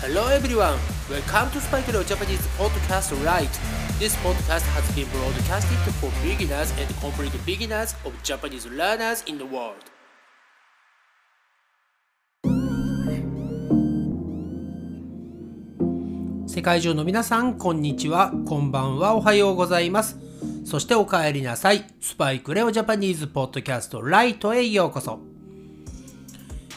Hello everyone, welcome to Spike Leo Japanese Podcast Right. This podcast has been broadcasted for beginners and complete beginners of Japanese learners in the world. 世界中の皆さん、こんにちは、こんばんは、おはようございます。そしてお帰りなさい。スパイクレオジャパニーズポッドキャストライトへようこそ。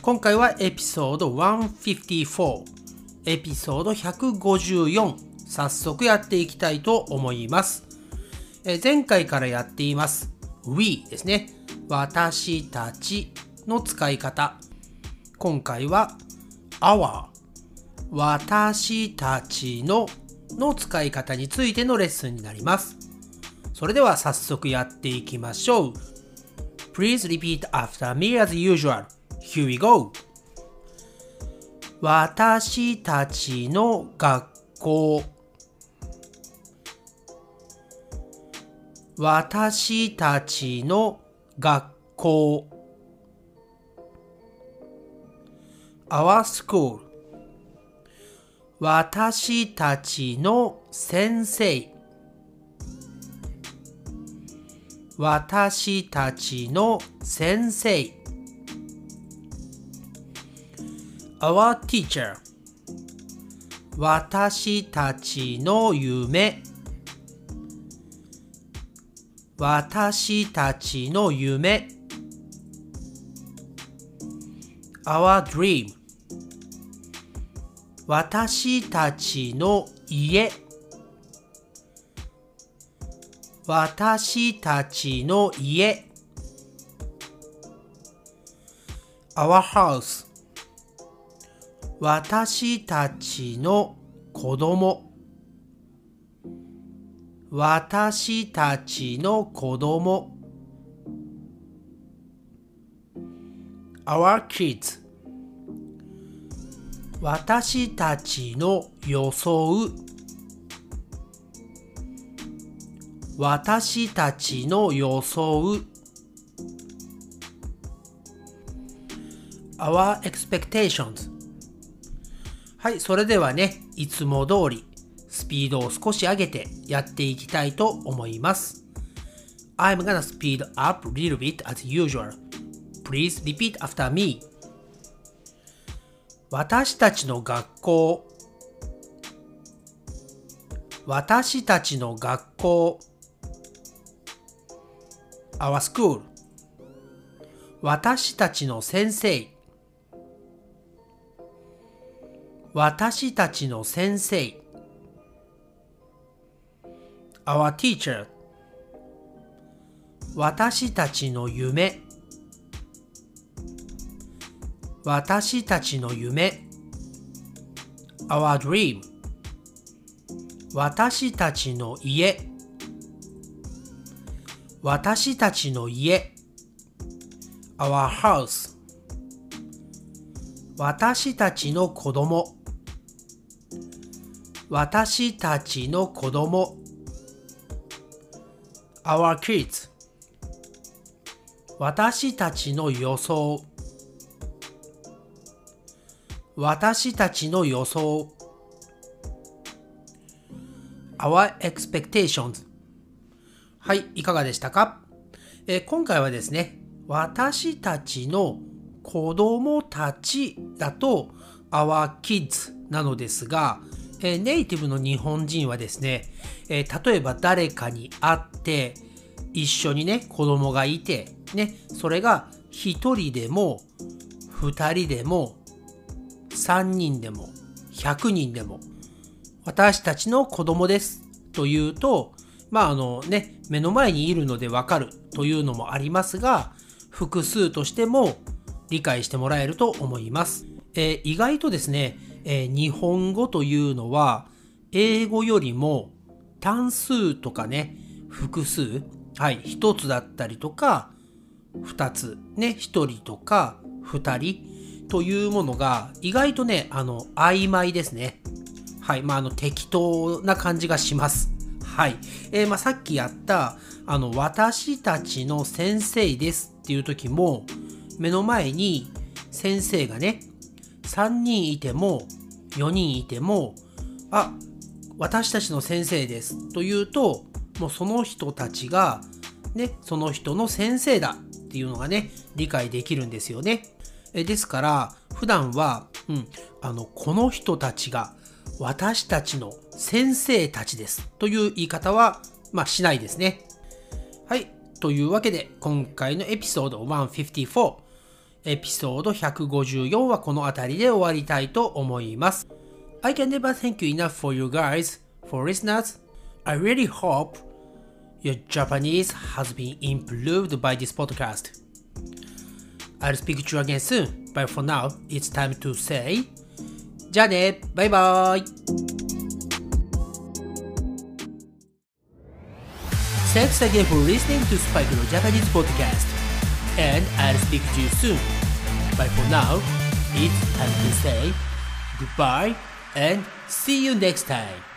今回はエピソード154、エピソード154、早速やっていきたいと思います。え前回からやっています We ですね。私たちの使い方。今回は Our 私たちのの使い方についてのレッスンになります。それでは早速やっていきましょう。Please repeat after me as usual. Here we go. 私たちの学校。私たちの学校。Our school 私たちの先生。私たちの先生。Our teacher 私たちの夢私たちの夢 Our dream 私たちの家私たちの家 Our house 私たちの子供。私たちの子供。Our kids 私たちの装う私たちの装う Our expectations はい、それではね、いつも通りスピードを少し上げてやっていきたいと思います。I'm gonna speed up a little bit as usual. Please repeat after me. 私たちの学校私たちの学校 Our school 私たちの先生私たちの先生。Our teacher. 私たちの夢。私たちの夢。Our dream. 私たちの家。私たちの家。Our house. 私たちの子供。私たちの子供。Our kids. 私たちの予想。私たちの予想。Our expectations. はい、いかがでしたか、えー、今回はですね、私たちの子供たちだと Our kids なのですが、え、ネイティブの日本人はですね、え、例えば誰かに会って一緒にね、子供がいて、ね、それが1人でも2人でも3人でも100人でも私たちの子供ですというとまああのね目の前にいるのでわかるというのもありますが複数としても理解してもらえると思います、えー、意外とですね、えー、日本語というのは英語よりも単数とかね複数はい1つだったりとか2つね1人とか2人というものが意外とね、あの、曖昧ですね。はい。まあ、あの、適当な感じがします。はい。えー、まあ、さっきやった、あの、私たちの先生ですっていう時も、目の前に先生がね、3人いても、4人いても、あ、私たちの先生ですというと、もうその人たちが、ね、その人の先生だっていうのがね、理解できるんですよね。えですから、普段は、うん、あの、この人たちが私たちの先生たちですという言い方は、まあ、しないですね。はい。というわけで、今回のエピソード154、エピソード154はこの辺りで終わりたいと思います。I can never thank you enough for you guys, for listeners. I really hope your Japanese has been improved by this podcast. I'll speak to you again soon, but for now, it's time to say じゃあね、バイバイ Thanks again for listening to Spike No Japanese podcast. And I'll speak to you soon. But for now, it's time to say goodbye and see you next time.